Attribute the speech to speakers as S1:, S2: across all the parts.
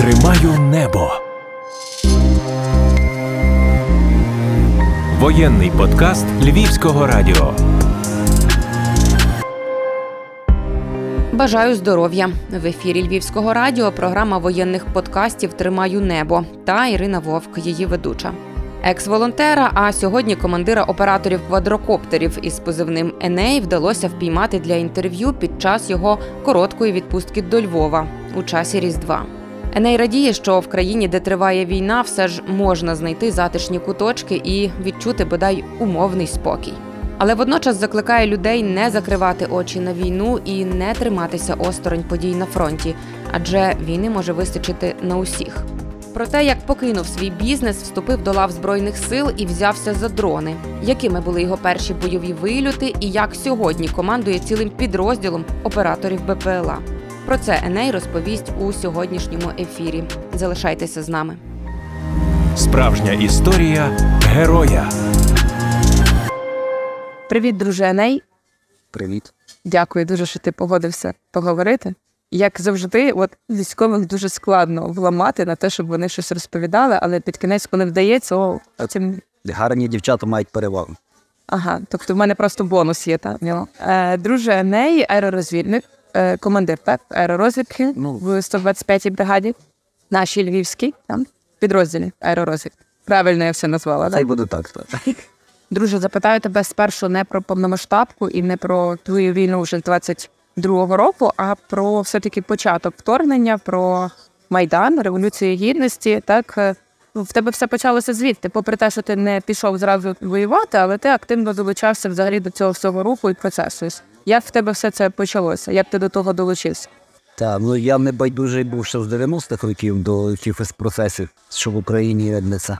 S1: Тримаю небо. Воєнний подкаст Львівського радіо.
S2: Бажаю здоров'я в ефірі Львівського радіо. Програма воєнних подкастів Тримаю небо та Ірина Вовк, її ведуча. Екс-волонтера, а сьогодні командира операторів квадрокоптерів із позивним Еней вдалося впіймати для інтерв'ю під час його короткої відпустки до Львова у часі Різдва. Еней радіє, що в країні, де триває війна, все ж можна знайти затишні куточки і відчути бодай умовний спокій. Але водночас закликає людей не закривати очі на війну і не триматися осторонь подій на фронті, адже війни може вистачити на усіх. Про те, як покинув свій бізнес, вступив до лав збройних сил і взявся за дрони, якими були його перші бойові вильоти, і як сьогодні командує цілим підрозділом операторів БПЛА. Про це Еней розповість у сьогоднішньому ефірі. Залишайтеся з нами.
S1: Справжня історія героя.
S2: Привіт, друже Еней.
S3: Привіт.
S2: Дякую дуже, що ти погодився поговорити. Як завжди, от військових дуже складно вламати на те, щоб вони щось розповідали, але під кінець, коли вдається, о, потім
S3: Гарні дівчата мають перевагу.
S2: Ага, тобто в мене просто бонус є там. Е, друже Еней, аеророзвідник, е, командир так, аеророзвідки
S3: Ну.
S2: в 125-й бригаді, нашій львівській там підрозділі аеророзвідки. Правильно я все назвала.
S3: Хай буде так. так.
S2: Друже, запитаю тебе спершу не про повномасштабку і не про твою війну вже з 22-го року, а про все-таки початок вторгнення, про Майдан, Революцію Гідності. Так е, в тебе все почалося звідти. Попри те, що ти не пішов зразу воювати, але ти активно долучався взагалі до цього всього руху і процесу. Як в тебе все це почалося? Як ти до того долучився?
S3: Та, ну я не байдужий був ще з 90-х років до якихось процесів, що в Україні ведеться.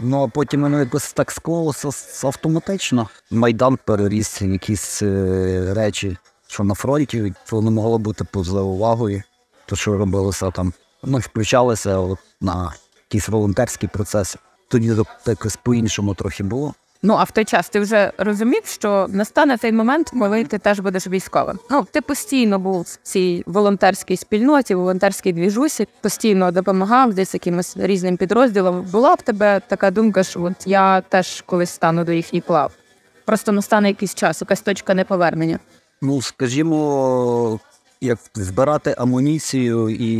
S3: Ну а потім воно якось так склалося автоматично. Майдан переріс якісь е, речі, що на фронті, що не могло бути поза увагою. То, що робилося там, ну, включалися на якісь волонтерські процеси. Тоді якось по-іншому трохи було.
S2: Ну а в той час ти вже розумів, що настане той момент, коли ти теж будеш військовим. Ну ти постійно був в цій волонтерській спільноті, волонтерській двіжусі, постійно допомагав десь якимось різним підрозділам. Була в тебе така думка, що от я теж колись стану до їхніх лав. Просто настане якийсь час, якась точка неповернення.
S3: Ну, скажімо, як збирати амуніцію і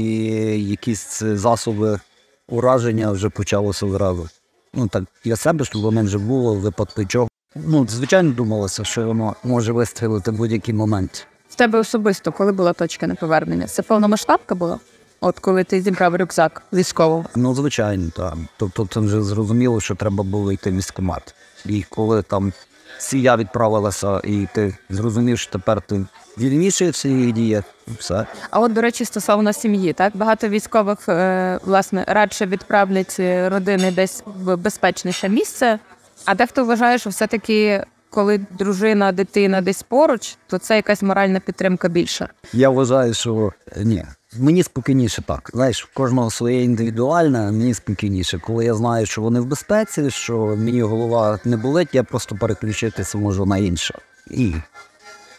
S3: якісь засоби ураження вже почалося одразу. Ну так для себе, щоб воно вже було в випадку чого. Ну, звичайно, думалося, що воно може вистрілити в будь-який момент.
S2: В тебе особисто, коли була точка неповернення? Це повномасштабка була? От коли ти зібрав рюкзак військового.
S3: Ну, звичайно, так. Тобто це вже зрозуміло, що треба було йти в військкомат. І коли там сія відправилася, і ти зрозумів, що тепер ти вільніший в своїх діях, все.
S2: А от, до речі, стосовно сім'ї, так багато військових е, власне радше відправлять е, родини десь в безпечніше місце. А дехто вважає, що все-таки, коли дружина, дитина десь поруч, то це якась моральна підтримка більша.
S3: Я вважаю, що е, ні. Мені спокійніше так. Знаєш, в кожного своє індивідуальне, мені спокійніше. Коли я знаю, що вони в безпеці, що мені голова не болить, я просто переключитися можу на інше. І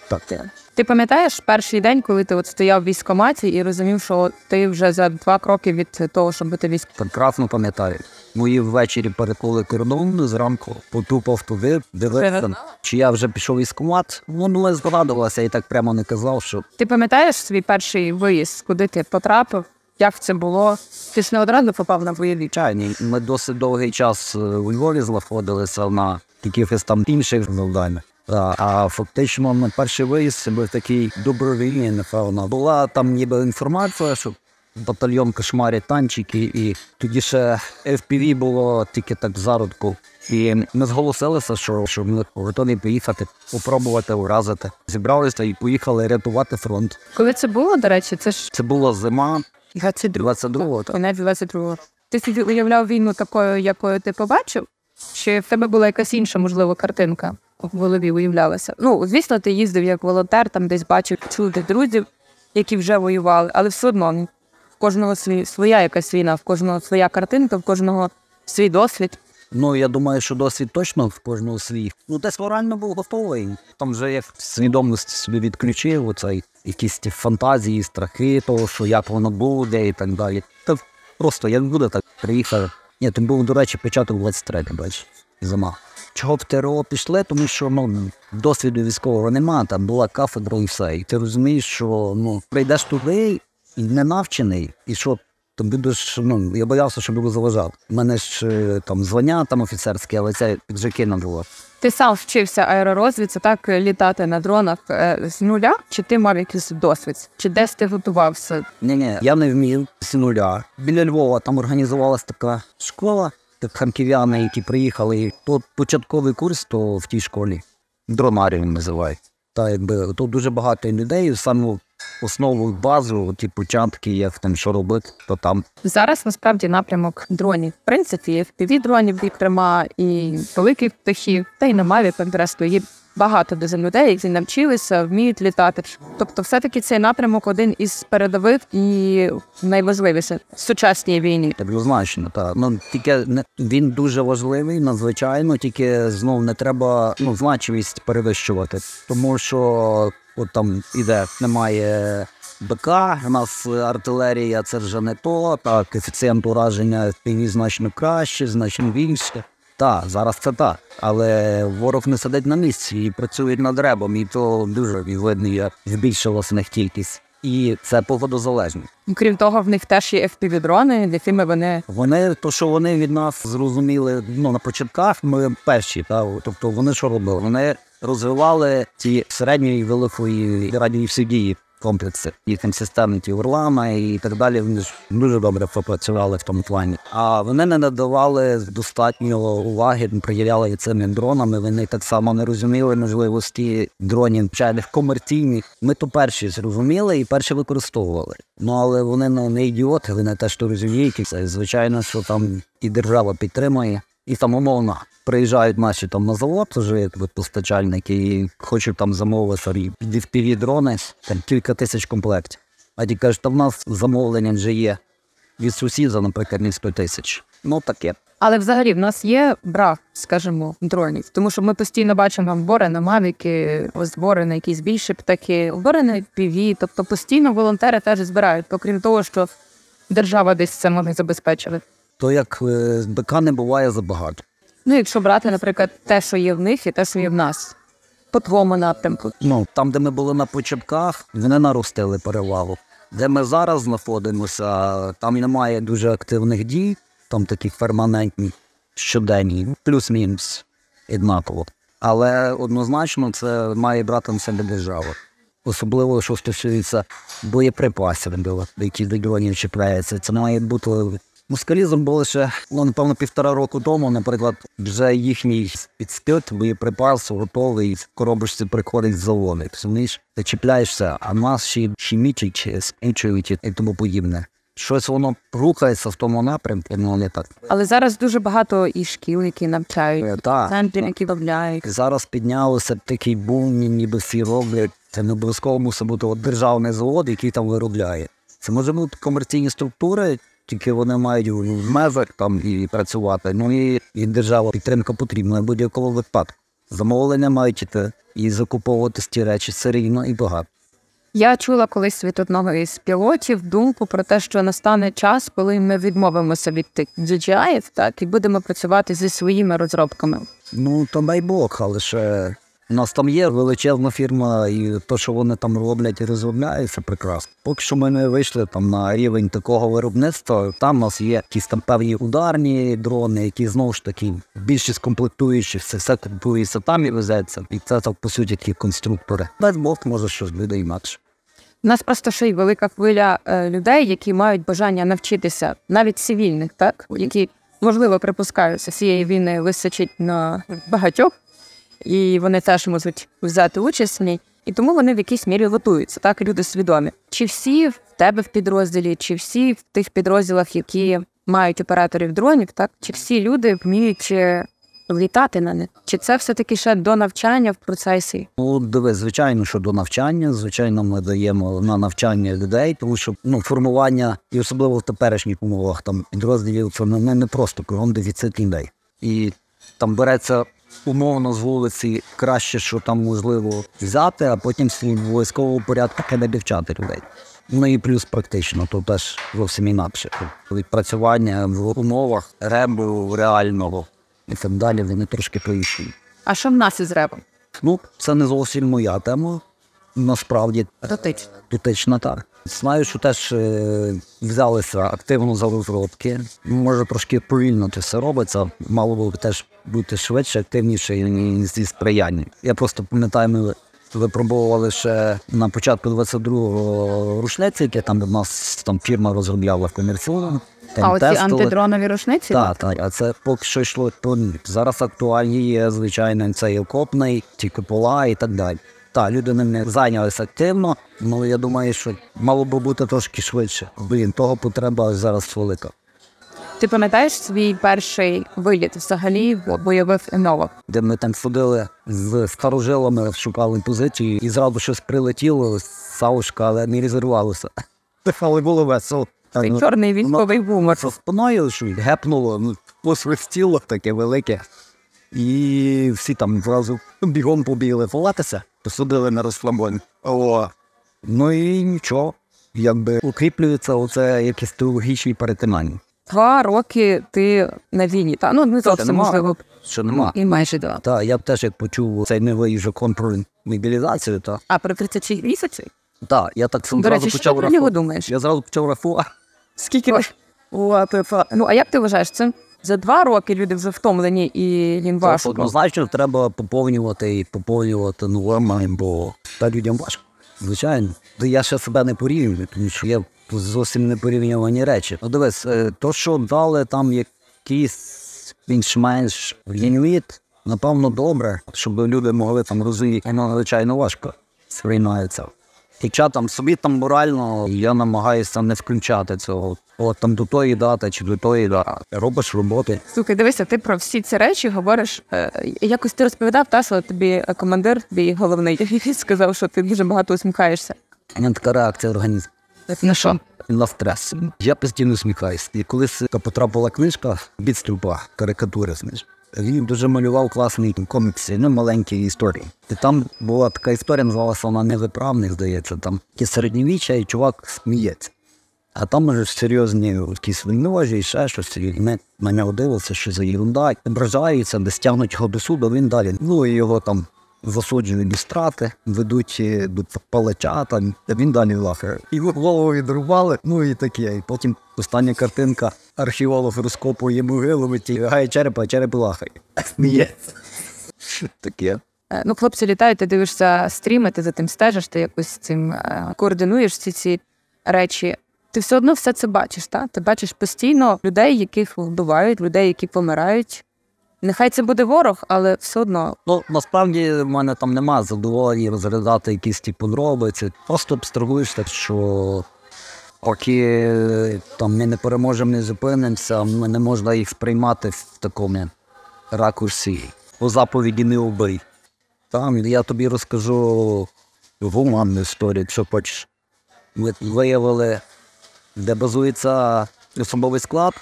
S3: так.
S2: Ти пам'ятаєш перший день, коли ти от стояв в військкоматі і розумів, що ти вже за два кроки від того, щоб бути військовим?
S3: Прекрасно пам'ятаю. Мої ввечері переколи кордон зранку, потупав туди, дивився, чи я вже пішов військкомат. Не згадувалося, і так прямо не казав, що
S2: Ти пам'ятаєш свій перший виїзд, куди ти потрапив? Як це було? Ти ж не одразу попав на бойові.
S3: звичайно, ми досить довгий час е, у Львові знаходилися на якихось там інших завданнях. А, фактично на перший виїзд це був такий добровільний, напевно. Була там ніби інформація, що батальйон кошмарить танчики, і тоді ще FPV було тільки так в зародку. І ми зголосилися, що, що ми готові поїхати, попробувати уразити. Зібралися і поїхали рятувати фронт.
S2: Коли це було, до речі, це ж
S3: Це була зима
S2: 22
S3: 22-го. так.
S2: 22-го. Ти собі уявляв війну такою, якою ти побачив? Чи в тебе була якась інша, можливо, картинка в голові уявлялася? Ну, звісно, ти їздив як волонтер, там десь бачив чути друзів, які вже воювали, але все одно ну, в кожного свій, своя якась війна, в кожного своя картинка, в кожного свій досвід.
S3: Ну, я думаю, що досвід точно в кожного свій. Ну, десь морально був готовий. Там вже як свідомість собі відключив, оцей якісь фантазії, страхи того, що як воно буде і так далі. Та Просто як буде так, приїхав. Ні, то був, до речі, початок 23 бачиш, зима. Чого в ТРО пішли? Тому що ну, досвіду військового немає, там була кафедра і все. І ти розумієш, що ну, прийдеш туди і не навчений, і що тобі будеш, ну, я боявся, що буду заважати. У мене ж е, там звання там офіцерське, але це піджаки не було.
S2: Ти сам вчився аеророзвідці, так літати на дронах е, з нуля? Чи ти мав якийсь досвід? Чи десь ти готувався?
S3: Ні, ні, я не вмів з нуля. Біля Львова там організувалась така школа, харків'яни, які приїхали. то початковий курс, то в тій школі. Дронарів називають. Та якби тут дуже багато людей, саму основу базу, ті початки, як там що робити, то там.
S2: Зараз насправді напрямок дронів. В принципі, є впіві дронів зокрема, і великих птахів, та й на маві контрасту багато дуже людей, які навчилися, вміють літати. Тобто, все-таки цей напрямок один із передових і найважливіших в сучасній війні.
S3: Однозначно, так. Ну тільки він дуже важливий, надзвичайно, тільки знов не треба ну, значимість перевищувати. Тому що от там іде, немає БК, у нас артилерія це вже не то, так, коефіцієнт ураження значно краще, значно більше. Так, зараз це так. Але ворог не сидить на місці і працює над ребом, і то дуже видно, як збільшилася них кількість. І це погодозалежно.
S2: Крім того, в них теж є fpv дрони якими вони
S3: Вони, то що вони від нас зрозуміли ну, на початках, ми перші, та, тобто вони що робили? Вони розвивали ті середньої і великої радіосудії комплекси, їхні системи, ті Орлана і так далі. Вони ж дуже добре попрацювали в тому плані. А вони не надавали достатньо уваги, приділяли цими дронами. Вони так само не розуміли можливості дронів чайних комерційних. Ми то перші зрозуміли і перші використовували. Ну але вони ну, не ідіоти, вони теж то розуміють. І це звичайно, що там і держава підтримує. І там умовно приїжджають наші там на завод, вже якби постачальники, і хочуть там замовити fpv дрони, там кілька тисяч комплектів. А ті кажуть, та в нас замовлення вже є від сусіда, наприклад, не 100 тисяч. Ну таке.
S2: Але взагалі в нас є брак, скажімо, дронів, тому що ми постійно бачимо збори на мавіки, збори на якісь більші птахи, збори на піві. Тобто постійно волонтери теж збирають, окрім того, що держава десь це може забезпечити.
S3: То як е, БК не буває забагато.
S2: Ну, якщо брати, наприклад, те, що є в них, і те, що є в нас, по твоєму напрямку.
S3: Ну там, де ми були на початках, вони наростили перевагу. Де ми зараз знаходимося, там немає дуже активних дій, там такі перманентні, щоденні, плюс-мінус однаково. Але однозначно це має брати на себе держава. Особливо, що стосується боєприпасів, які до дронів чіпляються. Це має бути. Москалі зробили ще, ну, напевно, півтора року тому, наприклад, вже їхній підскид, боєприпас готовий, в коробочці приходить з заводу. Ти розумієш, ти чіпляєшся, а нас ще хімічить, скінчують і тому подібне. Щось воно рухається в тому напрямку, ну не так.
S2: Але зараз дуже багато і шкіл, які навчають,
S3: Е,
S2: центрів, які виробляють.
S3: Зараз піднялося такий бум, ніби всі роблять. Це не обов'язково мусить бути от державний завод, який там виробляє. Це може бути комерційні структури, тільки вони мають в межах там і працювати. Ну і, і держава підтримка потрібна в будь-якому випадку. Замовлення мають іти і закуповувати ті речі серійно і багато.
S2: Я чула колись від одного із пілотів думку про те, що настане час, коли ми відмовимося від тих DJI, так і будемо працювати зі своїми розробками.
S3: Ну, то дай Бог, але ще у нас там є величезна фірма, і те, що вони там роблять і розробляють, це прекрасно. Поки що ми не вийшли там на рівень такого виробництва. Там у нас є якісь там певні ударні дрони, які знову ж таки більшість комплектуючих, це все купується там і везеться. І це так по суті такі конструктори. Дай Бог, може щось буде інакше.
S2: У нас просто ще й велика хвиля е, людей, які мають бажання навчитися, навіть цивільних, так які можливо припускаються цієї війни височить на багатьох, і вони теж можуть взяти участь в ній. І тому вони в якійсь мірі готуються, так люди свідомі. Чи всі в тебе в підрозділі, чи всі в тих підрозділах, які мають операторів дронів, так чи всі люди вміють е, літати на них? Чи це все таки ще до навчання в процесі?
S3: Ну, диви, звичайно, що до навчання, звичайно, ми даємо на навчання людей, тому що ну, формування, і особливо в теперішніх умовах, там підрозділів це не, не просто кругом дефіцит людей. І там береться умовно з вулиці краще, що там можливо взяти, а потім військовому порядку не дівчати людей. Ну і плюс практично, то теж зовсім інакше. Відпрацювання в умовах ребу реального і так далі, вони трошки по-іншому.
S2: А що в нас із репом?
S3: Ну, це не зовсім моя тема. Насправді
S2: Дотично.
S3: дотична так. Знаю, що теж е, взялися активно за розробки. Може трошки повільно це все робиться. Мало би теж бути швидше, активніше і зі сприяння. Я просто пам'ятаю, ми випробовували ще на початку 22-го рушниці, яке там у нас там фірма розробляла комерційно.
S2: А оці антидронові рушниці?
S3: Так, так, а це поки що йшло ні. Зараз актуальні є, звичайно, цей окопний, ті купола і так далі. Так, люди ними зайнялися активно, але я думаю, що мало би бути трошки швидше. Блін, того потреба зараз велика.
S2: Ти пам'ятаєш свій перший виліт взагалі в бойових умовах?
S3: Де ми там ходили з старожилами, шукали позиції, і зразу щось прилетіло, саушка, але не резервувалося. Але було весело.
S2: Цей
S3: Ну,
S2: чорний військовий гумор.
S3: Спиною що гепнуло, ну, посвистіло таке велике. І всі там зразу бігом побігли ховатися, посудили на розслабон. О. Ну і нічого. Якби укріплюється оце якісь теологічні перетинання.
S2: Два роки ти на війні, та ну не зовсім можливо.
S3: Що нема.
S2: І майже два.
S3: Та я б теж як почув цей новий закон про мобілізацію, та
S2: А про 36 місяців?
S3: та я так
S2: До
S3: зразу
S2: речі,
S3: почав рахувати. Я зразу почав рахувати.
S2: Скільки? О, пепа. Ну а як ти вважаєш, це за два роки люди вже втомлені і їм
S3: Це
S2: важко?
S3: Однозначно треба поповнювати і поповнювати нормами, бо та людям важко. Звичайно. Я ще себе не порівнюю, тому що є зовсім не порівнювані речі. Ну дивись, е, то, що дали там якийсь більш-менш ліміт, напевно, добре, щоб люди могли там розуміти, звичайно важко сприймається. Хоча там собі там морально я намагаюся не включати цього. От там до тої дати чи до тої дати. Робиш роботи.
S2: Слухай, дивися, ти про всі ці речі говориш. е, Якось ти розповідав, та що тобі е, командир, твій головний, сказав, що ти дуже багато усміхаєшся.
S3: У мене така реакція організму.
S2: На що?
S3: на стрес. Я постійно сміхаюсь. І колись потрапила книжка «Відступа», карикатури знаєш. Він дуже малював класний комікси, ну маленькі історії. І там була така історія, називалася вона невиправних, здається. Там таке середньовіччя, і чувак сміється. А там вже серйозні якісь виножі і ще щось. І мене удивилося, що за ерунда. Ображаються, десь тягнуть його до суду, він далі. Ну і його там засуджують до страти, ведуть до палача, там, він далі лахає. Його голову відрубали, ну і таке. І потім остання картинка, археолог розкопує могилу, витягає черепа, а череп лахає. Сміється. Таке.
S2: Е, Ну, хлопці літають, ти дивишся стріми, ти за тим стежиш, ти якось цим е, координуєш всі ці речі. Ти все одно все це бачиш, так? Ти бачиш постійно людей, яких вбивають, людей, які помирають. Нехай це буде ворог, але все одно.
S3: Ну, насправді в мене там нема задоволення розглядати якісь ті подробиці. Просто абстрагуєш так, що поки е, там ми не переможемо, не зупинимося, ми не можна їх сприймати в такому ракурсі. По заповіді не убий. Там я тобі розкажу гуманну історію, хочеш. Ми виявили, де базується особовий склад,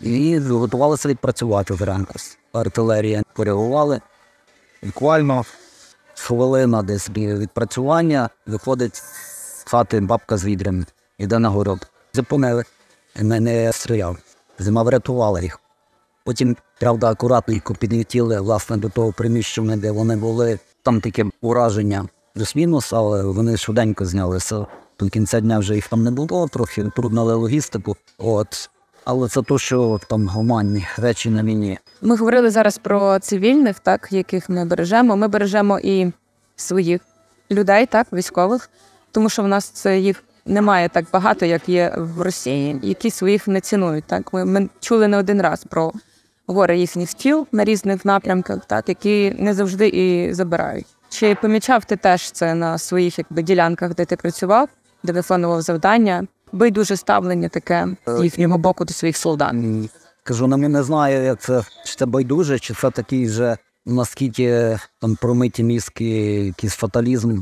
S3: і готувалися відпрацювати зранку. Артилерія коригували. Буквально хвилина десь відпрацювання виходить хати бабка з відрами, іде на город. Зупинили. Мене стріляв. Зима врятувала їх. Потім, правда, акуратненько підлетіли власне до того приміщення, де вони були. Там таке ураження плюс-мінус, але вони швиденько знялися. До кінця дня вже їх там не було, трохи труднали логістику. От. Але це то, що там гуманні речі на війні.
S2: Ми говорили зараз про цивільних, так, яких ми бережемо. Ми бережемо і своїх людей, так, військових, тому що в нас це їх немає так багато, як є в Росії, які своїх не цінують. Так, ми, ми чули не один раз про гори їхніх тіл на різних напрямках, так, які не завжди і забирають. Чи помічав ти теж це на своїх якби ділянках, де ти працював, де виконував завдання? Байдуже ставлення таке з їхнього боку до своїх солдат.
S3: Кажу, на мене не знаю, як це чи це байдуже, чи це такий вже наскільки там промиті мізки, якийсь фаталізм.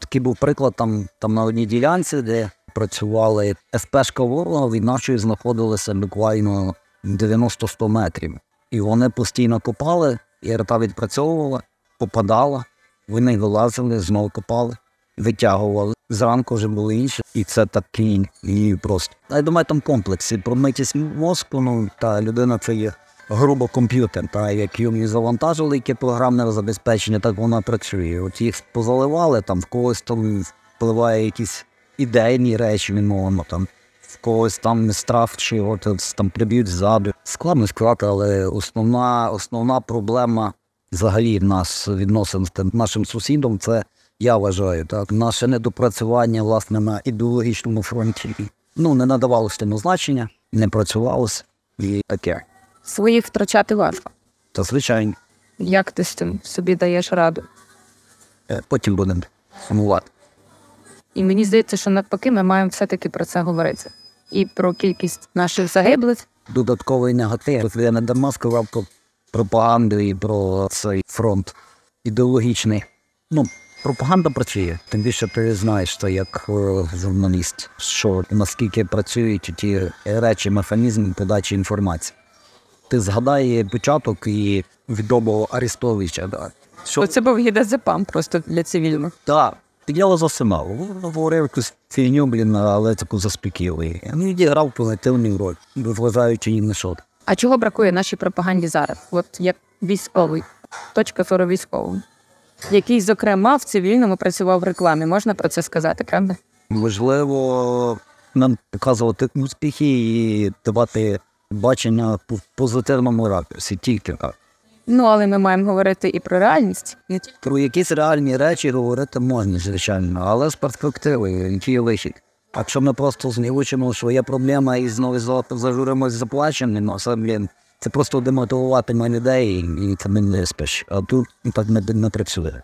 S3: Такий був приклад там, там на одній ділянці, де працювали СПшка ворога, від нашої знаходилися буквально 90-100 метрів. І вони постійно копали, і рта відпрацьовувала, попадала, вони вилазили, знову копали. Витягували. Зранку вже були інші, і це такий, і просто. Я думаю, там комплекс. І промитість мозку, ну, та людина це є грубо комп'ютер, та як її завантажили, яке програмне забезпечення, так вона працює. От їх позаливали, там в когось там впливає якісь ідейні речі, ми мовимо там. В когось там страх, чи от, от там приб'ють ззаду. Складно сказати, але основна, основна проблема взагалі в нас відносин з тим нашим сусідом, це я вважаю, так, наше недопрацювання власне на ідеологічному фронті. Ну, не надавалося тому значення, не працювалося і таке.
S2: Своїх втрачати важко.
S3: Та звичайно,
S2: Як ти з цим собі даєш раду?
S3: Е, потім будемо сумувати.
S2: І мені здається, що навпаки, ми маємо все-таки про це говорити. І про кількість наших загиблих.
S3: Додатковий негатив. Я не дарма сказав про пропаганду і про цей фронт ідеологічний. Ну, пропаганда працює. Тим більше ти знаєш це як е, журналіст, що наскільки працюють ті речі, механізми подачі інформації. Ти згадай початок і відомого Арестовича. Да. Що
S2: Це був гідезепам просто для цивільних.
S3: Так, підняла за сама. Говорив якусь фігню, блін, але таку заспокійливий. Він відіграв позитивну роль, вважаючи ні на що.
S2: А чого бракує нашій пропаганді зараз? От як військовий, точка зору військового, який, зокрема, в цивільному працював в рекламі. Можна про це сказати, правда?
S3: Можливо, нам показувати успіхи і давати бачення в позитивному ракурсі, тільки так.
S2: Ну, але ми маємо говорити і про реальність.
S3: Про якісь реальні речі говорити можна, звичайно, але з перспективи, який вихід. Якщо ми просто знівучимо, що є проблема і знову за- зажуримось заплачені, ну це, блін, це просто демотивуватиме людей і це не спиш. А тут так не, не працює.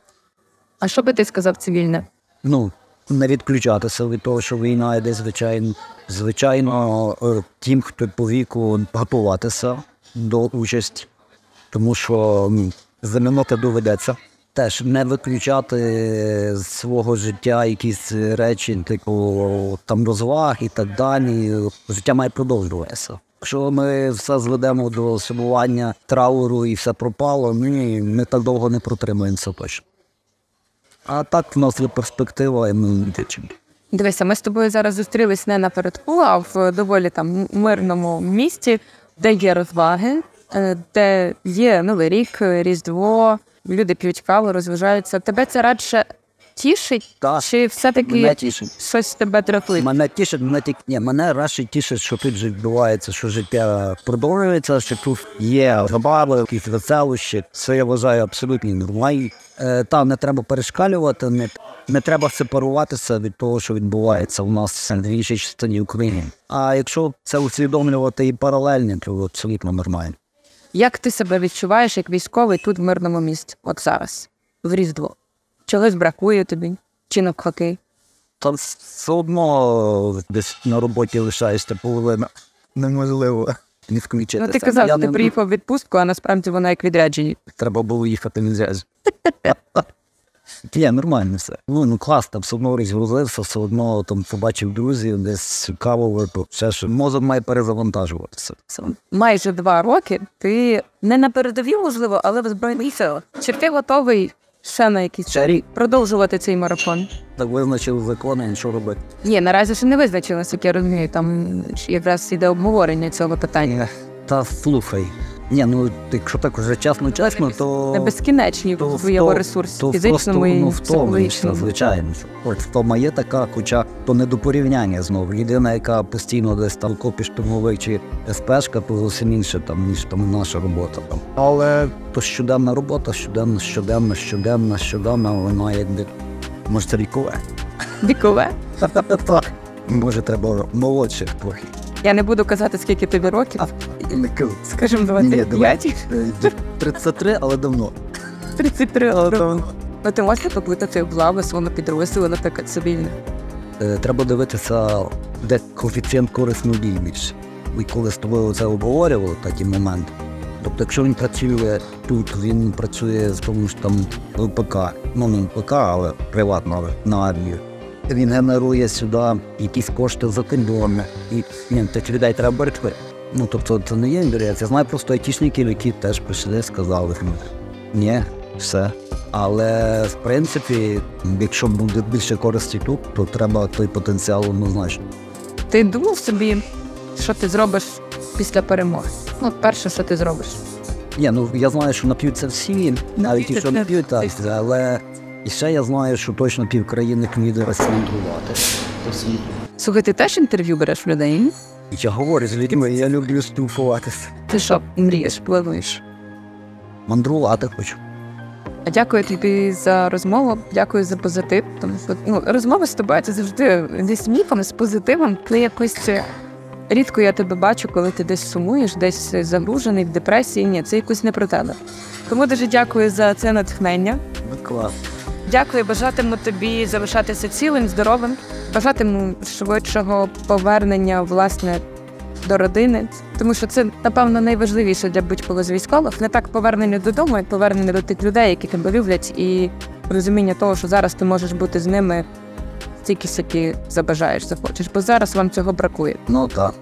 S2: А що би ти сказав цивільне?
S3: ну, не відключатися від того, що війна йде, звичайно. Звичайно, е, тим, хто по віку готуватися до участі, тому що замінити доведеться. Теж не виключати з свого життя якісь речі, типу там розваг і так далі. Життя має продовжуватися. Якщо ми все зведемо до сумування трауру і все пропало, ні, ми так довго не протримаємося точно. А так в нас є перспектива, і ми втечемо.
S2: Дивися, ми з тобою зараз зустрілись не напередку, а в доволі там мирному місті, де є розваги, е, де є Новий рік, Різдво, люди п'ють каву, розважаються. Тебе це радше тішить?
S3: Так.
S2: Чи все-таки
S3: Мене тішить.
S2: щось тебе дратує?
S3: Мене тішить, мене тільки ні, мене радше тішить, що тут же відбувається, що життя продовжується, що тут є забави, якісь веселощі. Це я вважаю абсолютно нормально. Е, та не треба перешкалювати, не, не треба сепаруватися від того, що відбувається у нас в іншій частині України. А якщо це усвідомлювати і паралельно, то абсолютно нормально.
S2: Як ти себе відчуваєш як військовий тут в мирному місті? От зараз, в Різдво? Чогось бракує тобі? Чи навпаки?
S3: Та все одно десь на роботі лишаєшся половина. Неможливо не включитися.
S2: Ну ти казав, що ти
S3: не-
S2: приїхав в відпустку, а насправді вона як відряджені.
S3: Треба було їхати не зря. Ні, нормально все. Ну, ну класно, все одно розгрузився, все одно там побачив друзів, десь каву випив. Все, що мозок має перезавантажуватися.
S2: Майже два роки ти не на передовій, можливо, але в збройних силах. Чи ти готовий ще на якийсь
S3: Ще рік.
S2: продовжувати цей марафон?
S3: Так визначили закони, і що робити.
S2: Ні, наразі ще не визначилось, як я розумію. Там якраз іде обговорення цього питання.
S3: Та слухай. Ні, ну якщо так вже чесно, чесно, то.
S2: Не безкінечні
S3: то
S2: в
S3: вто-
S2: ресурсі,
S3: то
S2: фізичному
S3: просто,
S2: і
S3: ну, втомлюєшся, звичайно. От втома є така, хоча то не до порівняння знову. Людина, яка постійно десь там копі штурмовий чи СПшка, то зовсім інше там, ніж там наша робота. Там. Але то щоденна робота, щоденна, щоденна, щоденна, щоденна, вона якби може це вікове.
S2: Вікове.
S3: Так. Може, треба молодших трохи.
S2: Я не буду казати, скільки тобі років. Скажімо,
S3: давай.
S2: 25,
S3: Е, 33, але давно.
S2: 33 роки. Ну ти можеш поплутати в лави свого підрозділу, наприклад, цивільних.
S3: Е, Треба дивитися, де коефіцієнт корисної дії більше. І коли з тобою це обговорювали, такі моменти. Тобто, якщо він працює тут, він працює з тому ж там ВПК, ну не ВПК, але приватно, але на армію. Він генерує сюди якісь кошти за кордоном. І ні, тих людей треба берегти. Ну тобто це не є інтерес. Я знаю просто айтішників, які теж прийшли, сказали, ні, все, Але в принципі, якщо буде більше користі тут, то треба той потенціал однозначно.
S2: Ти думав собі, що ти зробиш після перемоги? Ну, перше, що ти зробиш.
S3: Ні, ну я знаю, що нап'ються всі, навіть якщо не п'ють, так, але і ще я знаю, що точно пів країни піде розсандрувати.
S2: Слухай, ти теж інтерв'ю береш в людей?
S3: Я говорю з людьми, я люблю спілкуватися.
S2: Ти що, мрієш, плануєш?
S3: Мандрувати хочу.
S2: А Дякую тобі за розмову, дякую за позитив. Тому що ну, розмова з тобою це завжди зі сміхом, з позитивом. Ти якось е, рідко я тебе бачу, коли ти десь сумуєш, десь загружений в депресії. Ні, це якось не про тебе. Тому дуже дякую за це натхнення.
S3: Ну, клас.
S2: Дякую, бажатиму тобі залишатися цілим, здоровим, бажатиму швидшого повернення власне до родини, тому що це напевно найважливіше для будь-кого з військових. Не так повернення додому, як повернення до тих людей, які тебе люблять, і розуміння того, що зараз ти можеш бути з ними стільки скільки забажаєш, захочеш, бо зараз вам цього бракує.
S3: Ну так.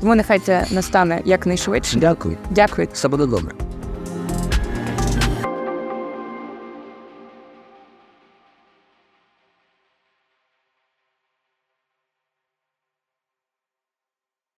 S2: Тому нехай це настане якнайшвидше.
S3: Дякую.
S2: Дякую.
S3: Все буде добре.